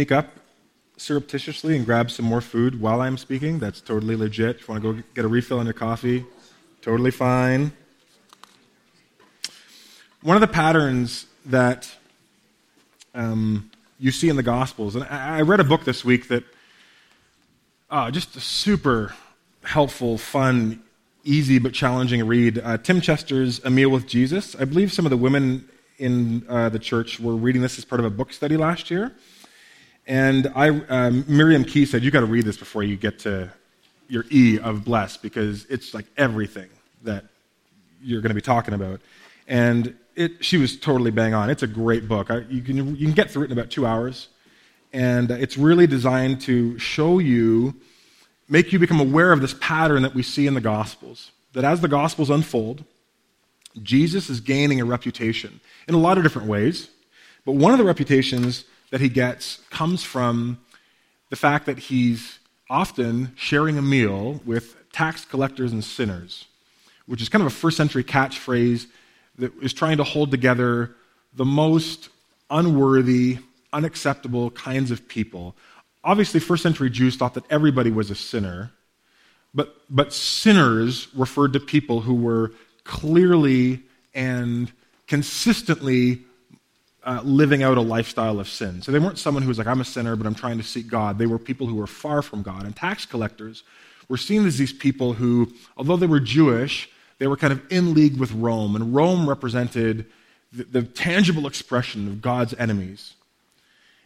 sneak up surreptitiously and grab some more food while I'm speaking. That's totally legit. If you want to go get a refill on your coffee, totally fine. One of the patterns that um, you see in the Gospels, and I, read a book this week that uh, just a super helpful, fun, easy but challenging read. Uh, Tim Chester's A Meal with Jesus. I believe some of the women in uh, the church were reading this as part of a book study last year. And I, um, Miriam Key said, You got to read this before you get to your E of bless, because it's like everything that you're going to be talking about. And it, she was totally bang on. It's a great book. I, you, can, you can get through it in about two hours. And it's really designed to show you, make you become aware of this pattern that we see in the Gospels. That as the Gospels unfold, Jesus is gaining a reputation in a lot of different ways. But one of the reputations that he gets comes from the fact that he's often sharing a meal with tax collectors and sinners, which is kind of a first century catchphrase that is trying to hold together the most unworthy, unacceptable kinds of people. Obviously, first century Jews thought that everybody was a sinner, but, but sinners referred to people who were clearly and consistently uh, living out a lifestyle of sin. So they weren't someone who was like, I'm a sinner, but I'm trying to seek God. They were people who were far from God. And tax collectors were seen as these people who, although they were Jewish, they were kind of in league with Rome. And Rome represented the, the tangible expression of God's enemies.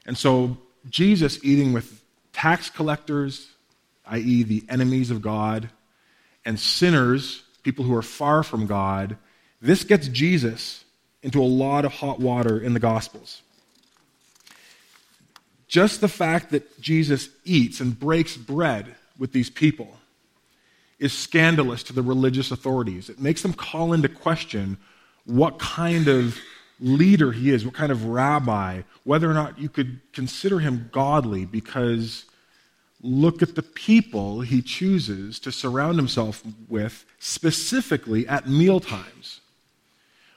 And so Jesus eating with tax collectors, i.e., the enemies of God, and sinners, people who are far from God, this gets Jesus into a lot of hot water in the Gospels. Just the fact that Jesus eats and breaks bread with these people is scandalous to the religious authorities. It makes them call into question what kind of leader he is, what kind of rabbi, whether or not you could consider him godly, because look at the people he chooses to surround himself with, specifically at mealtimes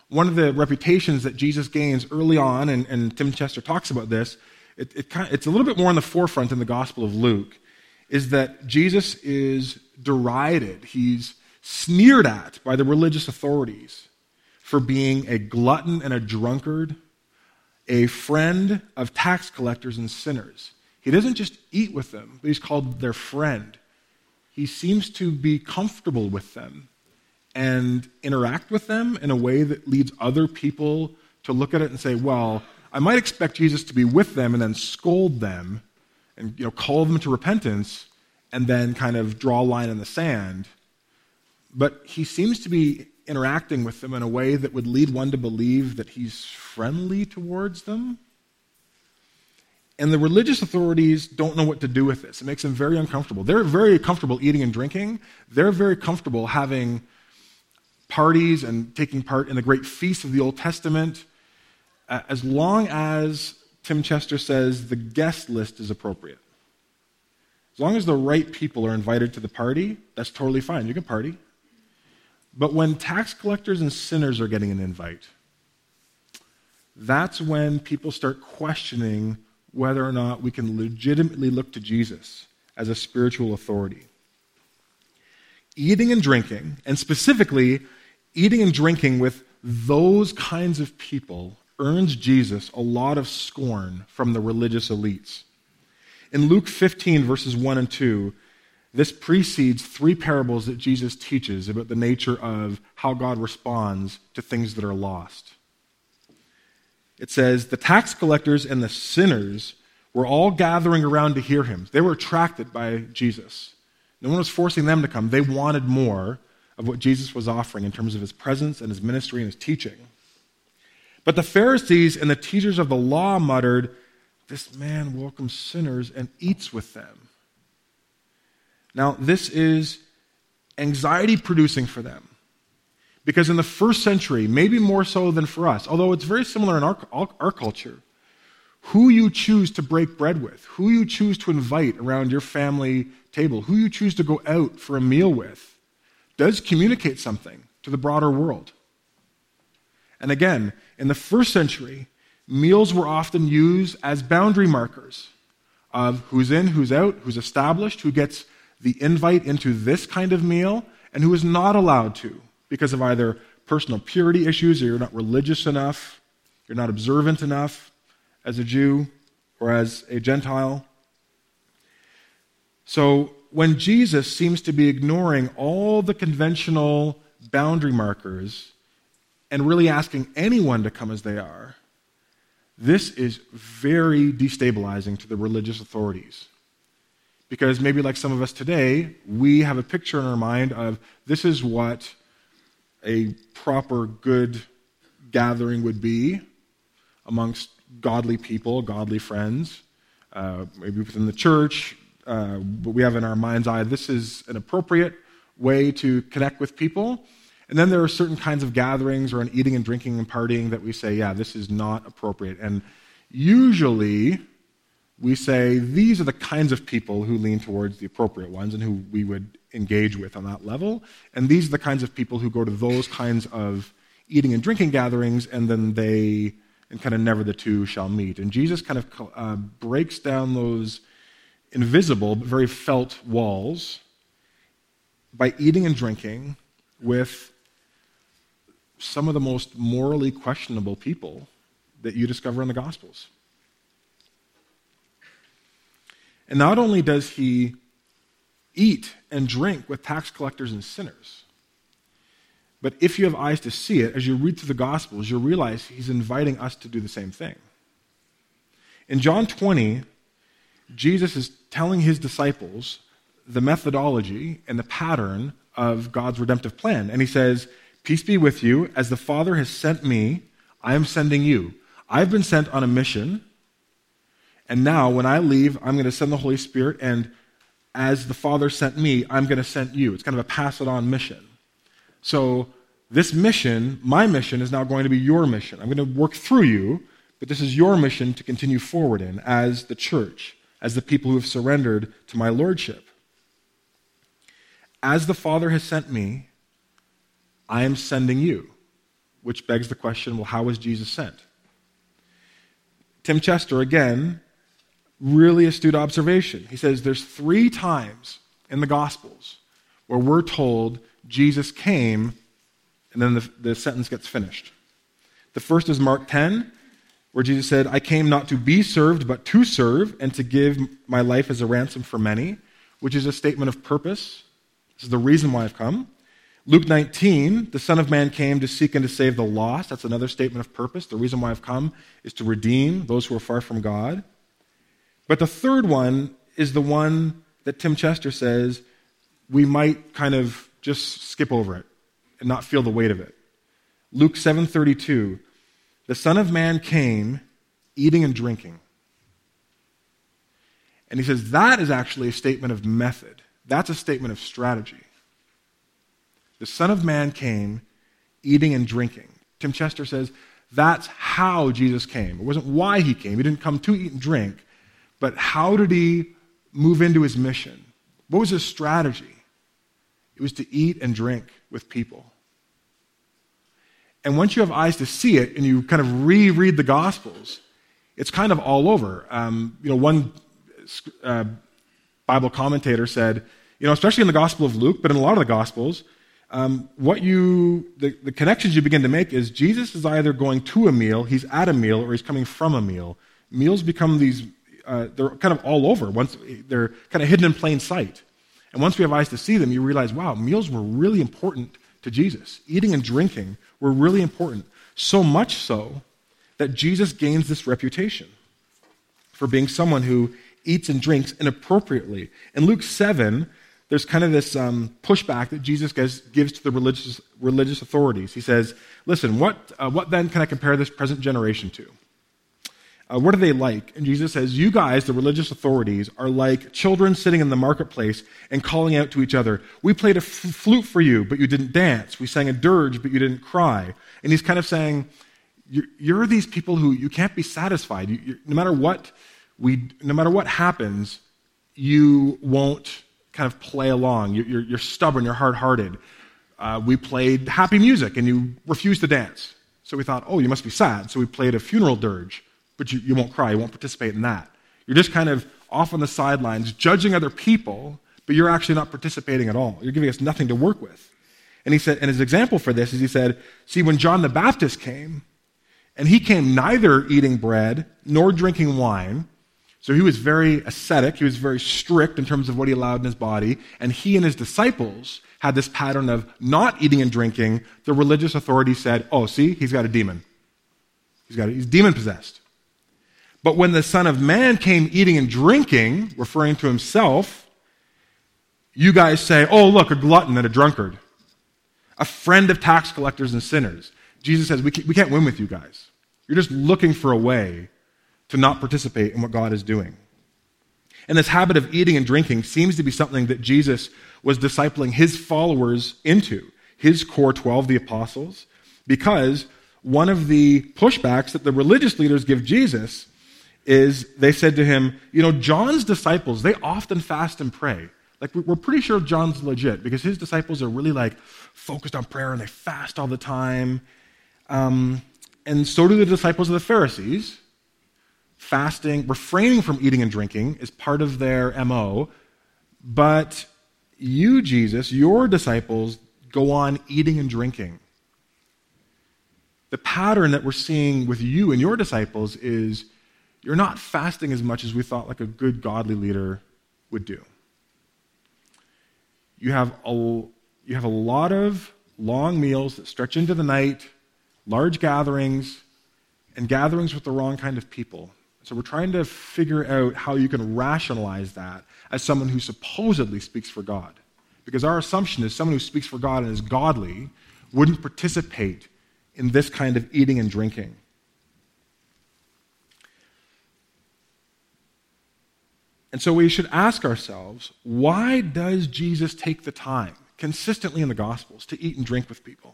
one of the reputations that Jesus gains early on, and, and Tim Chester talks about this, it, it kind of, it's a little bit more in the forefront in the Gospel of Luke, is that Jesus is derided. He's sneered at by the religious authorities for being a glutton and a drunkard, a friend of tax collectors and sinners. He doesn't just eat with them, but he's called their friend. He seems to be comfortable with them and interact with them in a way that leads other people to look at it and say, well, I might expect Jesus to be with them and then scold them and you know, call them to repentance and then kind of draw a line in the sand. But he seems to be interacting with them in a way that would lead one to believe that he's friendly towards them. And the religious authorities don't know what to do with this. It makes them very uncomfortable. They're very comfortable eating and drinking. They're very comfortable having parties and taking part in the great feasts of the Old Testament, uh, as long as, Tim Chester says, the guest list is appropriate. As long as the right people are invited to the party, that's totally fine. You can party. But when tax collectors and sinners are getting an invite, that's when people start questioning whether or not we can legitimately look to Jesus as a spiritual authority. Eating and drinking, and specifically eating and drinking with those kinds of people earns Jesus a lot of scorn from the religious elites. In Luke 15, verses 1 and 2, this precedes three parables that Jesus teaches about the nature of how God responds to things that are lost. It says, The tax collectors and the sinners were all gathering around to hear him. They were attracted by Jesus. No one was forcing them to come, they wanted more of what Jesus was offering in terms of his presence and his ministry and his teaching. But the Pharisees and the teachers of the law muttered, This man welcomes sinners and eats with them. Now, this is anxiety producing for them. Because in the first century, maybe more so than for us, although it's very similar in our, our culture, who you choose to break bread with, who you choose to invite around your family table, who you choose to go out for a meal with, does communicate something to the broader world. And again, in the first century, meals were often used as boundary markers, of who's in, who's out, who's established, who gets the invite into this kind of meal, and who is not allowed to because of either personal purity issues or you're not religious enough, you're not observant enough as a Jew or as a Gentile. So when Jesus seems to be ignoring all the conventional boundary markers and really asking anyone to come as they are, this is very destabilizing to the religious authorities. Because maybe, like some of us today, we have a picture in our mind of this is what a proper, good gathering would be amongst godly people, godly friends, uh, maybe within the church. Uh, but we have in our mind's eye this is an appropriate way to connect with people. And then there are certain kinds of gatherings or eating and drinking and partying that we say, yeah, this is not appropriate. And usually we say these are the kinds of people who lean towards the appropriate ones and who we would engage with on that level. And these are the kinds of people who go to those kinds of eating and drinking gatherings and then they, and kind of never the two shall meet. And Jesus kind of uh, breaks down those invisible but very felt walls by eating and drinking with some of the most morally questionable people that you discover in the Gospels. And not only does he eat and drink with tax collectors and sinners, but if you have eyes to see it, as you read through the Gospels, you'll realize he's inviting us to do the same thing. In John 20, Jesus is telling his disciples the methodology and the pattern of God's redemptive plan. And he says, Peace be with you. As the Father has sent me, I am sending you. I've been sent on a mission. And now, when I leave, I'm going to send the Holy Spirit. And as the Father sent me, I'm going to send you. It's kind of a pass it on mission. So, this mission, my mission, is now going to be your mission. I'm going to work through you, but this is your mission to continue forward in as the church, as the people who have surrendered to my lordship. As the Father has sent me, I am sending you. Which begs the question well, how was Jesus sent? Tim Chester, again, really astute observation. He says there's three times in the Gospels where we're told Jesus came, and then the, the sentence gets finished. The first is Mark 10, where Jesus said, I came not to be served, but to serve, and to give my life as a ransom for many, which is a statement of purpose. This is the reason why I've come. Luke 19, the Son of Man came to seek and to save the lost. That's another statement of purpose. The reason why I've come is to redeem those who are far from God. But the third one is the one that Tim Chester says we might kind of just skip over it and not feel the weight of it. Luke 7:32, the Son of Man came eating and drinking. And he says that is actually a statement of method. That's a statement of strategy. The Son of Man came eating and drinking. Tim Chester says that's how Jesus came. It wasn't why he came. He didn't come to eat and drink, but how did he move into his mission? What was his strategy? It was to eat and drink with people. And once you have eyes to see it and you kind of reread the Gospels, it's kind of all over. Um, you know, one uh, Bible commentator said, you know, especially in the Gospel of Luke, but in a lot of the Gospels, um, what you, the, the connections you begin to make is Jesus is either going to a meal, he's at a meal, or he's coming from a meal. Meals become these, uh, they're kind of all over. Once they're kind of hidden in plain sight. And once we have eyes to see them, you realize, wow, meals were really important to Jesus. Eating and drinking were really important. So much so that Jesus gains this reputation for being someone who eats and drinks inappropriately. In Luke 7, there's kind of this um, pushback that Jesus gives, gives, to the religious, religious authorities. He says, Listen, what, uh, what then can I compare this present generation to? Uh, what are they like? And Jesus says, You guys, the religious authorities, are like children sitting in the marketplace and calling out to each other, We played a f- flute for you, but you didn't dance. We sang a dirge, but you didn't cry. And he's kind of saying, You're, you're these people who you can't be satisfied. You, no, matter what we, no matter what happens, you won't kind of play along. You're, you're stubborn, you're hard hearted. Uh, we played happy music and you refused to dance. So we thought, oh, you must be sad. So we played a funeral dirge, but you, you won't cry, you won't participate in that. You're just kind of off on the sidelines, judging other people, but you're actually not participating at all. You're giving us nothing to work with. And he said, and his example for this is he said, see, when John the Baptist came, and he came neither eating bread nor drinking wine, so he was very ascetic, he was very strict in terms of what he allowed in his body, and he and his disciples had this pattern of not eating and drinking. The religious authorities said, oh, see, he's got a demon. He's got a, he's demon possessed. But when the Son of Man came eating and drinking, referring to himself, you guys say, oh, look, a glutton and a drunkard, a friend of tax collectors and sinners. Jesus says, we can't win with you guys. You're just looking for a way to not participate in what God is doing. And this habit of eating and drinking seems to be something that Jesus was discipling his followers into, his core 12, the apostles, because one of the pushbacks that the religious leaders give Jesus is they said to him, You know, John's disciples, they often fast and pray. Like, we're pretty sure John's legit because his disciples are really like focused on prayer and they fast all the time. Um, and so do the disciples of the Pharisees. Fasting, refraining from eating and drinking is part of their MO. But you, Jesus, your disciples go on eating and drinking. The pattern that we're seeing with you and your disciples is you're not fasting as much as we thought like a good godly leader would do. You have a, you have a lot of long meals that stretch into the night, large gatherings, and gatherings with the wrong kind of people. So we're trying to figure out how you can rationalize that as someone who supposedly speaks for God. Because our assumption is someone who speaks for God and is godly wouldn't participate in this kind of eating and drinking. And so we should ask ourselves why does Jesus take the time consistently in the Gospels to eat and drink with people?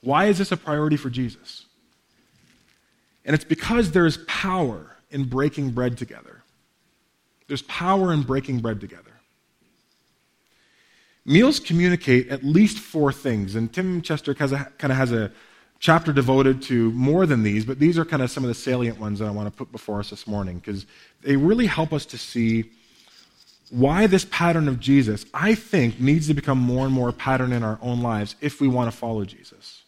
Why is this a priority for Jesus? And it's because there is power in breaking bread together. There's power in breaking bread together. Meals communicate at least four things, and Tim Chester kind of has a chapter devoted to more than these, but these are kind of some of the salient ones that I want to put before us this morning because they really help us to see why this pattern of Jesus, I think, needs to become more and more a pattern in our own lives if we want to follow Jesus.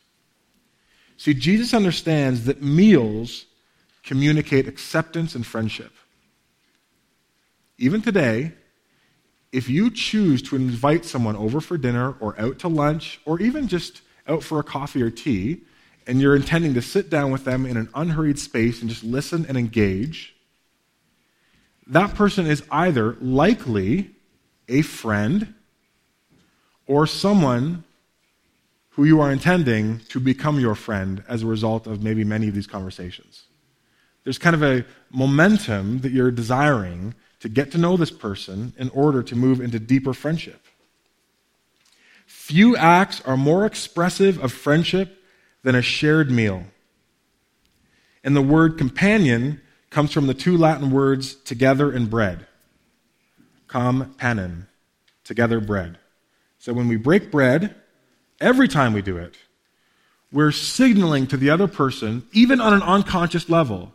See, Jesus understands that meals communicate acceptance and friendship. Even today, if you choose to invite someone over for dinner or out to lunch or even just out for a coffee or tea, and you're intending to sit down with them in an unhurried space and just listen and engage, that person is either likely a friend or someone who you are intending to become your friend as a result of maybe many of these conversations. There's kind of a momentum that you're desiring to get to know this person in order to move into deeper friendship. Few acts are more expressive of friendship than a shared meal. And the word companion comes from the two Latin words together and bread. Com panem, together bread. So when we break bread, every time we do it, we're signaling to the other person, even on an unconscious level,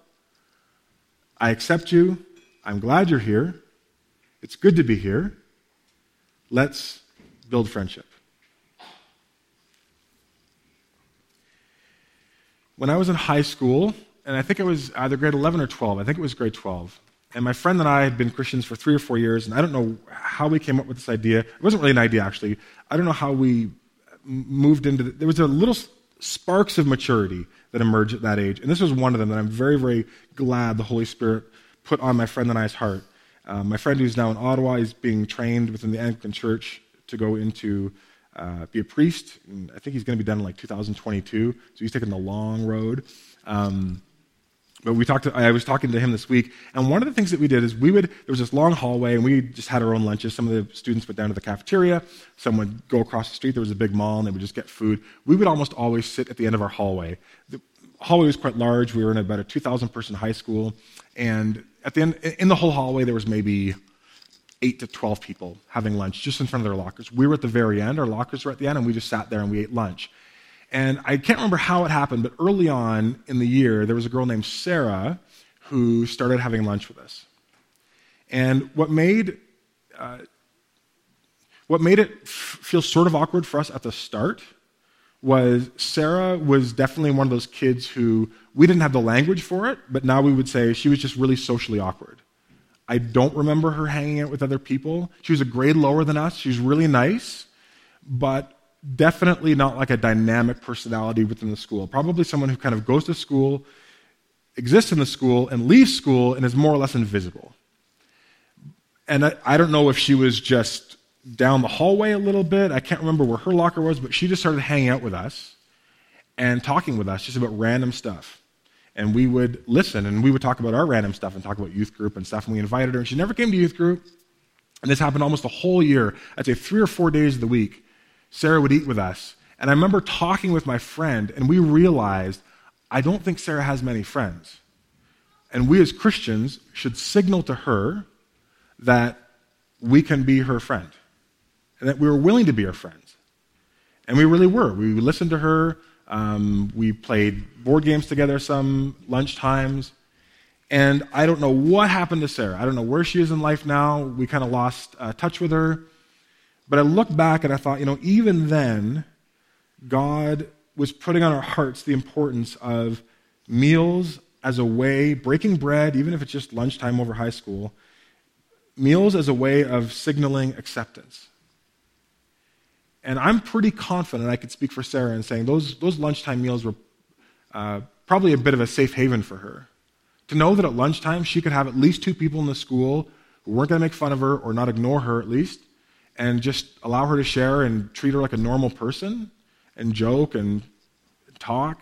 I accept you. I'm glad you're here. It's good to be here. Let's build friendship. When I was in high school, and I think it was either grade 11 or 12, I think it was grade 12, and my friend and I had been Christians for three or four years, and I don't know how we came up with this idea. It wasn't really an idea, actually. I don't know how we moved into the, there was a little sparks of maturity that emerged at that age and this was one of them that i'm very very glad the holy spirit put on my friend and i's heart um, my friend who's now in ottawa is being trained within the anglican church to go into uh, be a priest and i think he's going to be done in like 2022 so he's taking the long road um, but we talked. To, I was talking to him this week, and one of the things that we did is we would. There was this long hallway, and we just had our own lunches. Some of the students went down to the cafeteria. Some would go across the street. There was a big mall, and they would just get food. We would almost always sit at the end of our hallway. The hallway was quite large. We were in about a 2,000 person high school, and at the end, in the whole hallway, there was maybe eight to 12 people having lunch just in front of their lockers. We were at the very end. Our lockers were at the end, and we just sat there and we ate lunch. And I can't remember how it happened, but early on in the year, there was a girl named Sarah who started having lunch with us. And what made uh, what made it f- feel sort of awkward for us at the start was Sarah was definitely one of those kids who we didn't have the language for it, but now we would say she was just really socially awkward. I don't remember her hanging out with other people. She was a grade lower than us. She was really nice, but definitely not like a dynamic personality within the school. Probably someone who kind of goes to school, exists in the school, and leaves school and is more or less invisible. And I, I don't know if she was just down the hallway a little bit. I can't remember where her locker was, but she just started hanging out with us and talking with us just about random stuff. And we would listen and we would talk about our random stuff and talk about youth group and stuff. And we invited her, and she never came to youth group. And this happened almost a whole year. I'd say three or four days of the week. Sarah would eat with us. And I remember talking with my friend, and we realized I don't think Sarah has many friends. And we as Christians should signal to her that we can be her friend and that we were willing to be her friends. And we really were. We listened to her. Um, we played board games together some lunch times. And I don't know what happened to Sarah. I don't know where she is in life now. We kind of lost uh, touch with her. But I look back and I thought, you know, even then, God was putting on our hearts the importance of meals as a way, breaking bread, even if it's just lunchtime over high school, meals as a way of signaling acceptance. And I'm pretty confident I could speak for Sarah in saying those, those lunchtime meals were uh, probably a bit of a safe haven for her. To know that at lunchtime she could have at least two people in the school who weren't going to make fun of her or not ignore her at least, and just allow her to share and treat her like a normal person and joke and talk.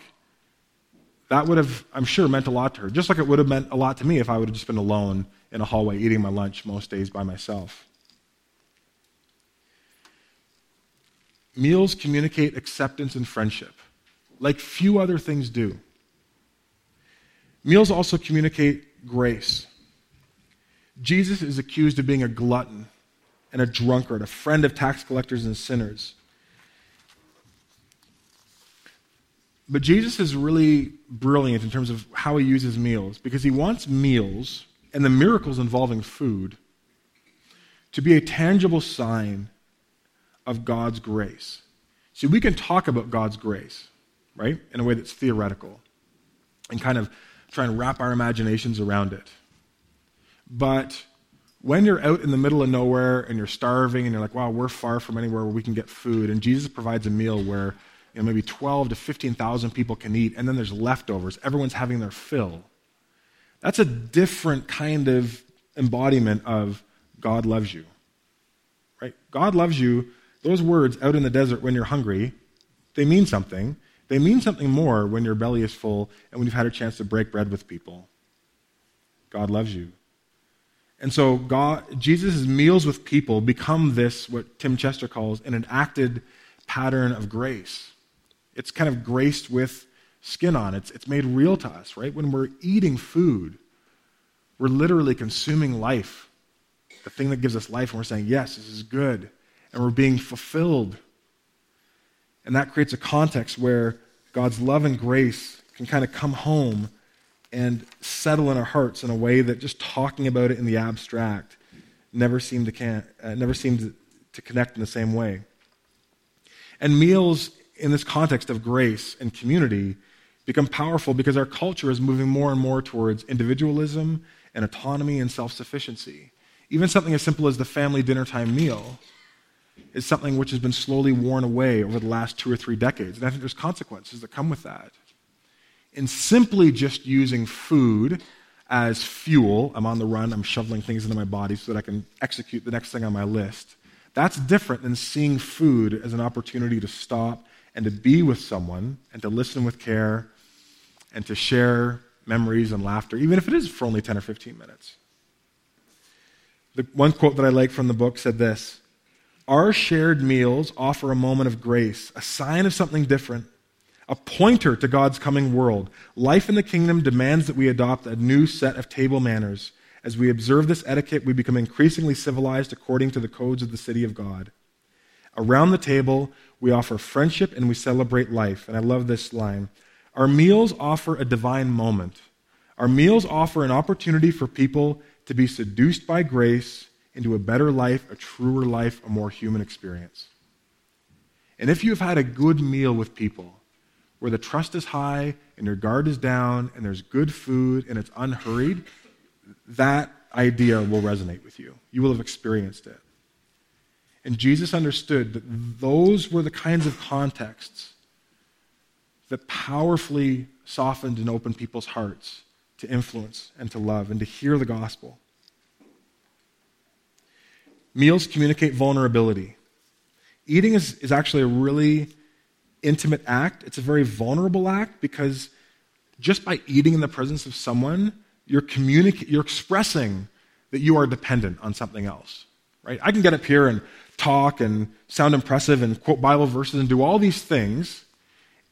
That would have, I'm sure, meant a lot to her, just like it would have meant a lot to me if I would have just been alone in a hallway eating my lunch most days by myself. Meals communicate acceptance and friendship, like few other things do. Meals also communicate grace. Jesus is accused of being a glutton and a drunkard, a friend of tax collectors and sinners. But Jesus is really brilliant in terms of how he uses meals because he wants meals and the miracles involving food to be a tangible sign of God's grace. See, we can talk about God's grace, right, in a way that's theoretical and kind of try and wrap our imaginations around it. But when you're out in the middle of nowhere and you're starving and you're like, wow, we're far from anywhere where we can get food, and Jesus provides a meal where you know, maybe 12 to 15,000 people can eat, and then there's leftovers, everyone's having their fill. That's a different kind of embodiment of God loves you. Right? God loves you those words out in the desert when you're hungry, they mean something. They mean something more when your belly is full and when you've had a chance to break bread with people. God loves you. And so God, Jesus' meals with people become this, what Tim Chester calls, an enacted pattern of grace. It's kind of graced with skin on. It's, it's made real to us, right? When we're eating food, we're literally consuming life, the thing that gives us life, and we're saying, yes, this is good and we're being fulfilled. And that creates a context where God's love and grace can kind of come home and settle in our hearts in a way that just talking about it in the abstract never seemed to, can, uh, never seemed to, connect in the same way. And meals in this context of grace and community become powerful because our culture is moving more and more towards individualism and autonomy and self sufficiency. Even something as simple as the family dinner time meal is something which has been slowly worn away over the last two or three decades. And I think there's consequences that come with that. In simply just using food as fuel, I'm on the run, I'm shoveling things into my body so that I can execute the next thing on my list. That's different than seeing food as an opportunity to stop and to be with someone and to listen with care and to share memories and laughter, even if it is for only 10 or 15 minutes. The one quote that I like from the book said this our shared meals offer a moment of grace, a sign of something different, a pointer to God's coming world. Life in the kingdom demands that we adopt a new set of table manners. As we observe this etiquette, we become increasingly civilized according to the codes of the city of God. Around the table, we offer friendship and we celebrate life. And I love this line. Our meals offer a divine moment. Our meals offer an opportunity for people to be seduced by grace into a better life, a truer life, a more human experience. And if you've had a good meal with people where the trust is high and your guard is down and there's good food and it's unhurried, that idea will resonate with you. You will have experienced it. And Jesus understood that those were the kinds of contexts that powerfully softened and opened people's hearts to influence and to love and to hear the gospel. Meals communicate vulnerability. Eating is, is actually a really intimate act. It's a very vulnerable act because just by eating in the presence of someone, you're, communic- you're expressing that you are dependent on something else. Right? I can get up here and talk and sound impressive and quote Bible verses and do all these things,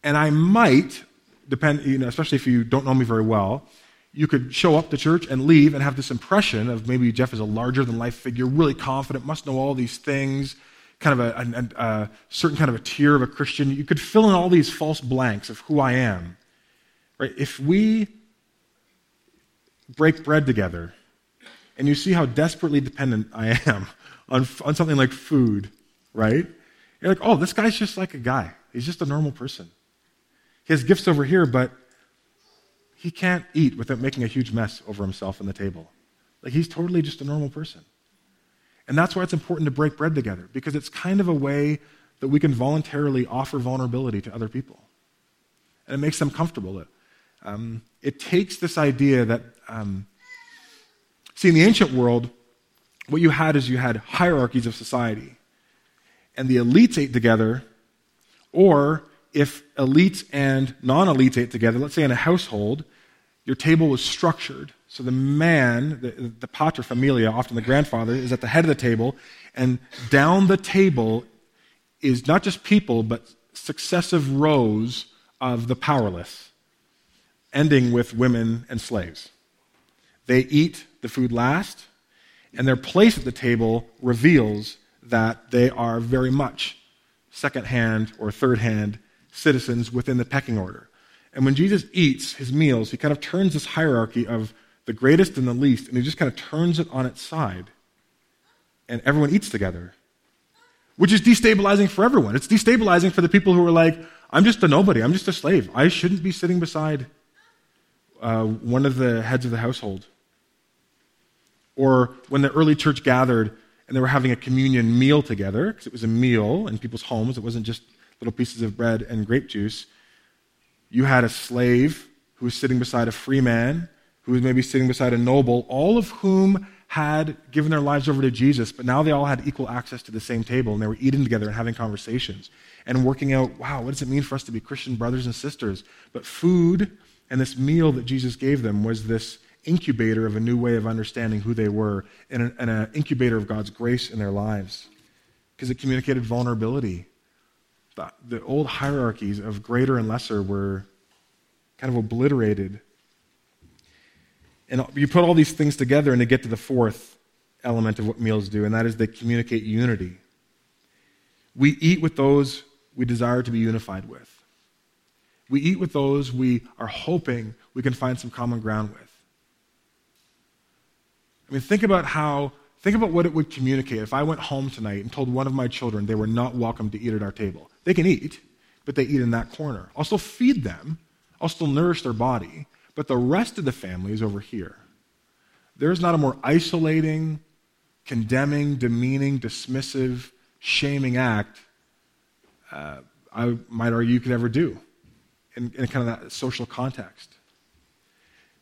and I might, depend, you know, especially if you don't know me very well, you could show up to church and leave and have this impression of maybe Jeff is a larger than life figure, really confident, must know all these things, kind of a, a, a, certain kind of a tier of a Christian. You could fill in all these false blanks of who I am. Right? If we break bread together and you see how desperately dependent I am on, on something like food, right? You're like, oh, this guy's just like a guy. He's just a normal person. He has gifts over here, but he can't eat without making a huge mess over himself on the table. Like he's totally just a normal person. And that's why it's important to break bread together, because it's kind of a way that we can voluntarily offer vulnerability to other people. And it makes them comfortable. Um, it takes this idea that, um, see, in the ancient world, what you had is you had hierarchies of society. And the elites ate together, or if elites and non elites ate together, let's say in a household, your table was structured. So the man, the, the pater familia, often the grandfather, is at the head of the table, and down the table is not just people, but successive rows of the powerless, ending with women and slaves. They eat the food last, and their place at the table reveals that they are very much second hand or third hand citizens within the pecking order. And when Jesus eats his meals, he kind of turns this hierarchy of the greatest and the least, and he just kind of turns it on its side. And everyone eats together, which is destabilizing for everyone. It's destabilizing for the people who are like, I'm just a nobody, I'm just a slave. I shouldn't be sitting beside uh, one of the heads of the household. Or when the early church gathered and they were having a communion meal together, because it was a meal in people's homes, it wasn't just little pieces of bread and grape juice. You had a slave who was sitting beside a free man, who was maybe sitting beside a noble, all of whom had given their lives over to Jesus, but now they all had equal access to the same table and they were eating together and having conversations and working out, wow, what does it mean for us to be Christian brothers and sisters? But food and this meal that Jesus gave them was this incubator of a new way of understanding who they were and an, incubator of God's grace in their lives because it communicated vulnerability the, the old hierarchies of greater and lesser were kind of obliterated. And you put all these things together and they get to the fourth element of what meals do, and that is they communicate unity. We eat with those we desire to be unified with. We eat with those we are hoping we can find some common ground with. I mean, think about how, think about what it would communicate if I went home tonight and told one of my children they were not welcome to eat at our table. They can eat, but they eat in that corner. I'll still feed them, I'll still nourish their body, but the rest of the family is over here. There's not a more isolating, condemning, demeaning, dismissive, shaming act uh, I might argue you could ever do in, in kind of that social context.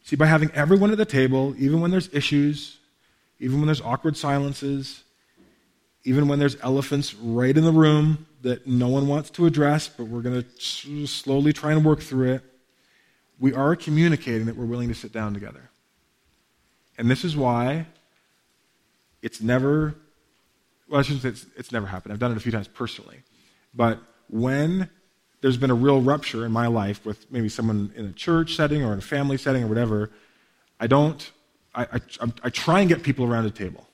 See, by having everyone at the table, even when there's issues, even when there's awkward silences, even when there's elephants right in the room that no one wants to address, but we're going to slowly try and work through it, we are communicating that we're willing to sit down together. And this is why it's never, well, I shouldn't say it's, it's never happened. I've done it a few times personally. But when there's been a real rupture in my life with maybe someone in a church setting or in a family setting or whatever, I don't, I, I, I try and get people around a table.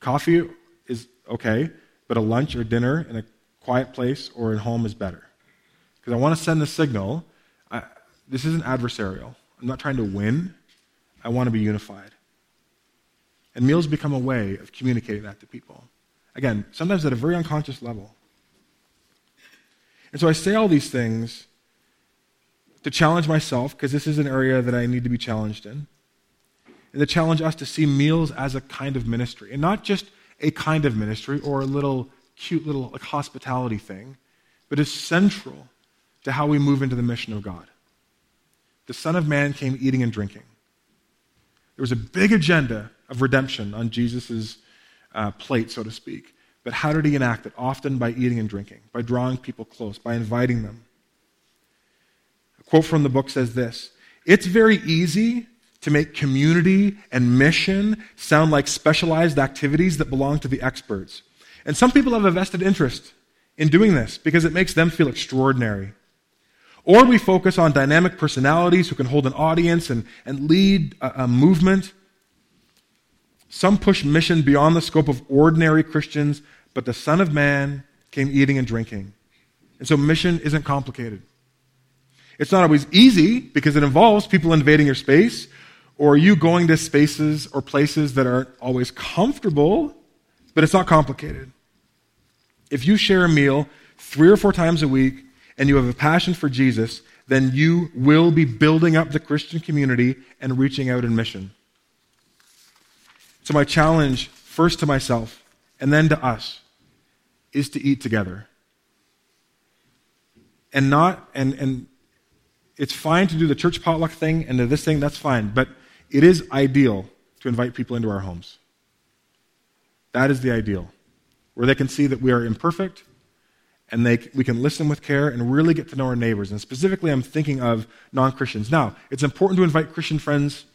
Coffee is okay, but a lunch or dinner in a quiet place or at home is better. Because I want to send the signal I, this isn't adversarial. I'm not trying to win, I want to be unified. And meals become a way of communicating that to people. Again, sometimes at a very unconscious level. And so I say all these things to challenge myself, because this is an area that I need to be challenged in, and to challenge us to see meals as a kind of ministry, and not just a kind of ministry or a little cute little like, hospitality thing, but is central to how we move into the mission of God. The Son of Man came eating and drinking. There was a big agenda of redemption on Jesus' uh, plate, so to speak. But how did he enact it? Often by eating and drinking, by drawing people close, by inviting them. A quote from the book says this It's very easy to make community and mission sound like specialized activities that belong to the experts. And some people have a vested interest in doing this because it makes them feel extraordinary. Or we focus on dynamic personalities who can hold an audience and, and lead a, a movement. Some push mission beyond the scope of ordinary Christians, but the Son of Man came eating and drinking. And so mission isn't complicated. It's not always easy because it involves people invading your space or are you going to spaces or places that aren't always comfortable, but it's not complicated. If you share a meal three or four times a week and you have a passion for Jesus, then you will be building up the Christian community and reaching out in mission. So, my challenge, first to myself and then to us, is to eat together. And not, and, and it's fine to do the church potluck thing and this thing, that's fine. But it is ideal to invite people into our homes. That is the ideal, where they can see that we are imperfect and they, we can listen with care and really get to know our neighbors. And specifically, I'm thinking of non Christians. Now, it's important to invite Christian friends,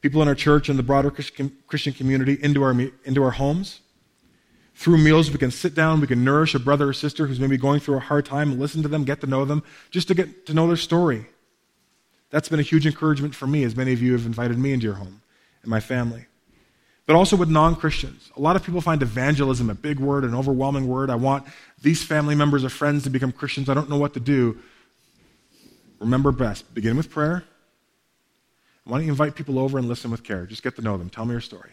people in our church, and the broader Christian community into our, into our homes. Through meals, we can sit down, we can nourish a brother or sister who's maybe going through a hard time, and listen to them, get to know them, just to get to know their story. That's been a huge encouragement for me, as many of you have invited me into your home and my family. But also with non Christians. A lot of people find evangelism a big word, an overwhelming word. I want these family members or friends to become Christians. I don't know what to do. Remember best begin with prayer. Why don't you invite people over and listen with care? Just get to know them. Tell me your story.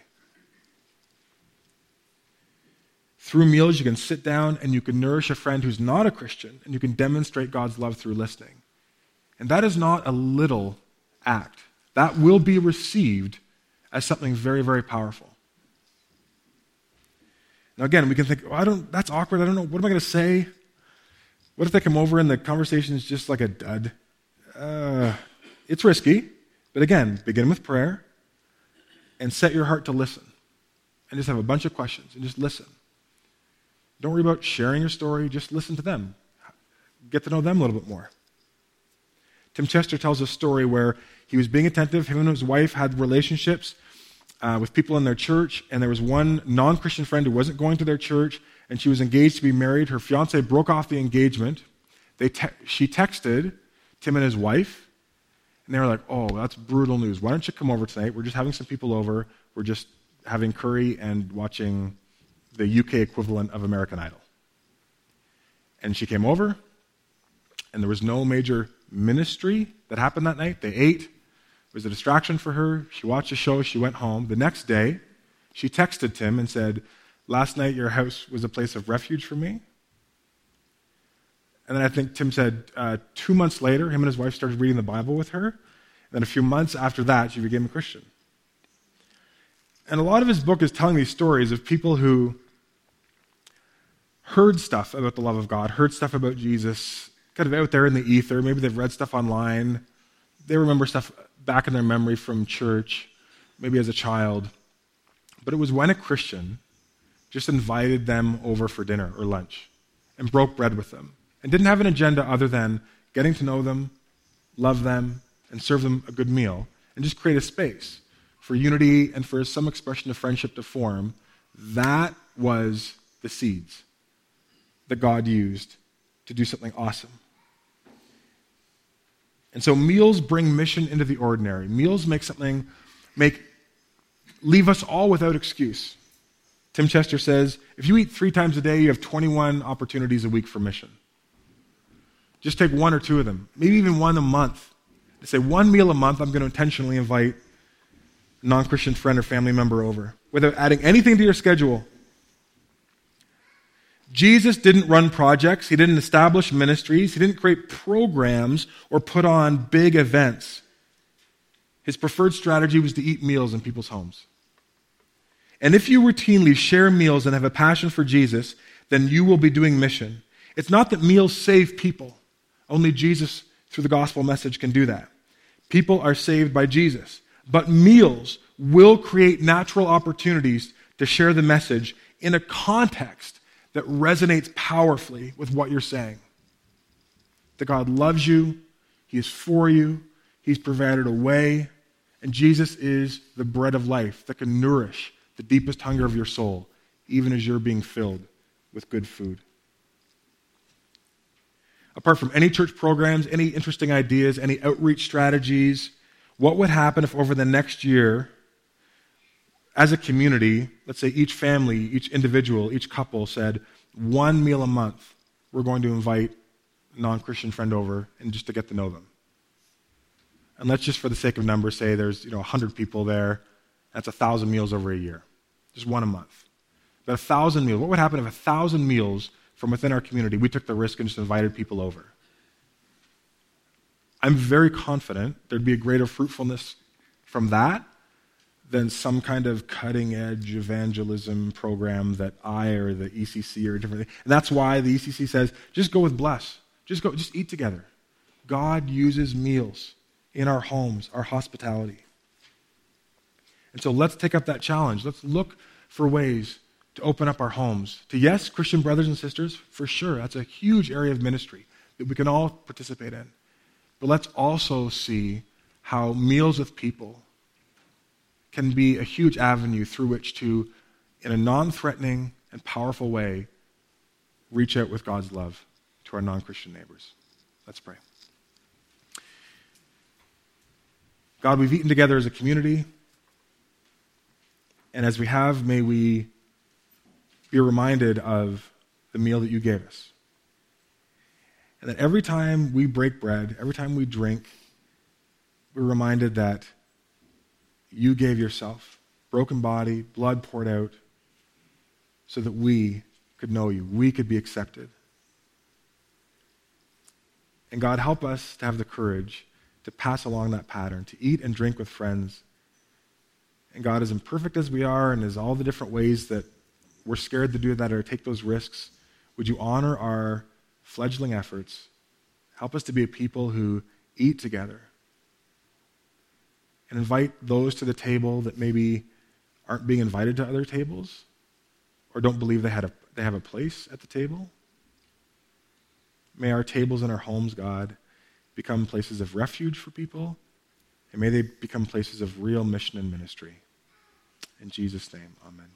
Through meals, you can sit down and you can nourish a friend who's not a Christian, and you can demonstrate God's love through listening. And that is not a little act. That will be received as something very, very powerful. Now, again, we can think, oh, I don't, that's awkward. I don't know. What am I going to say? What if they come over and the conversation is just like a dud? Uh, it's risky. But again, begin with prayer and set your heart to listen. And just have a bunch of questions and just listen. Don't worry about sharing your story, just listen to them. Get to know them a little bit more. Tim Chester tells a story where he was being attentive. Him and his wife had relationships uh, with people in their church, and there was one non Christian friend who wasn't going to their church, and she was engaged to be married. Her fiance broke off the engagement. They te- she texted Tim and his wife, and they were like, Oh, that's brutal news. Why don't you come over tonight? We're just having some people over. We're just having curry and watching the UK equivalent of American Idol. And she came over, and there was no major ministry that happened that night. They ate. It was a distraction for her. She watched a show. She went home. The next day, she texted Tim and said, Last night, your house was a place of refuge for me. And then I think Tim said uh, two months later, him and his wife started reading the Bible with her. And then a few months after that, she became a Christian. And a lot of his book is telling these stories of people who heard stuff about the love of God, heard stuff about Jesus, kind of out there in the ether. Maybe they've read stuff online. They remember stuff back in their memory from church, maybe as a child. But it was when a Christian just invited them over for dinner or lunch and broke bread with them and didn't have an agenda other than getting to know them, love them, and serve them a good meal and just create a space for unity and for some expression of friendship to form. That was the seeds that God used to do something awesome. And so meals bring mission into the ordinary. Meals make something, make, leave us all without excuse. Tim Chester says if you eat three times a day, you have 21 opportunities a week for mission. Just take one or two of them, maybe even one a month. say one meal a month, I'm going to intentionally invite a non Christian friend or family member over without adding anything to your schedule. Jesus didn't run projects, he didn't establish ministries, he didn't create programs or put on big events. His preferred strategy was to eat meals in people's homes. And if you routinely share meals and have a passion for Jesus, then you will be doing mission. It's not that meals save people. Only Jesus, through the gospel message, can do that. People are saved by Jesus. But meals will create natural opportunities to share the message in a context that resonates powerfully with what you're saying. That God loves you, He is for you, He's provided a way, and Jesus is the bread of life that can nourish the deepest hunger of your soul, even as you're being filled with good food. Apart from any church programs, any interesting ideas, any outreach strategies, what would happen if over the next year, as a community, let's say each family, each individual, each couple said, one meal a month, we're going to invite a non Christian friend over and just to get to know them. And let's just, for the sake of numbers, say there's you know 100 people there. That's a 1,000 meals over a year. Just one a month. But a 1,000 meals. What would happen if a 1,000 meals from within our community, we took the risk and just invited people over? I'm very confident there'd be a greater fruitfulness from that than some kind of cutting edge evangelism program that I or the ECC or different. And that's why the ECC says just go with bless. Just go, just eat together. God uses meals in our homes, our hospitality. And so let's take up that challenge. Let's look for ways to open up our homes to, yes, Christian brothers and sisters, for sure. That's a huge area of ministry that we can all participate in. But let's also see how meals with people can be a huge avenue through which to, in a non threatening and powerful way, reach out with God's love to our non Christian neighbors. Let's pray. God, we've eaten together as a community. And as we have, may we be reminded of the meal that you gave us. And that every time we break bread, every time we drink, we're reminded that you gave yourself, broken body, blood poured out, so that we could know you, we could be accepted. And God, help us to have the courage to pass along that pattern, to eat and drink with friends. And God, as imperfect as we are, and as all the different ways that we're scared to do that or take those risks, would you honor our fledgling efforts. Help us to be a people who eat together and invite those to the table that maybe aren't being invited to other tables or don't believe they, had a, they have a place at the table. May our tables in our homes, God, become places of refuge for people, and may they become places of real mission and ministry. In Jesus' name, amen.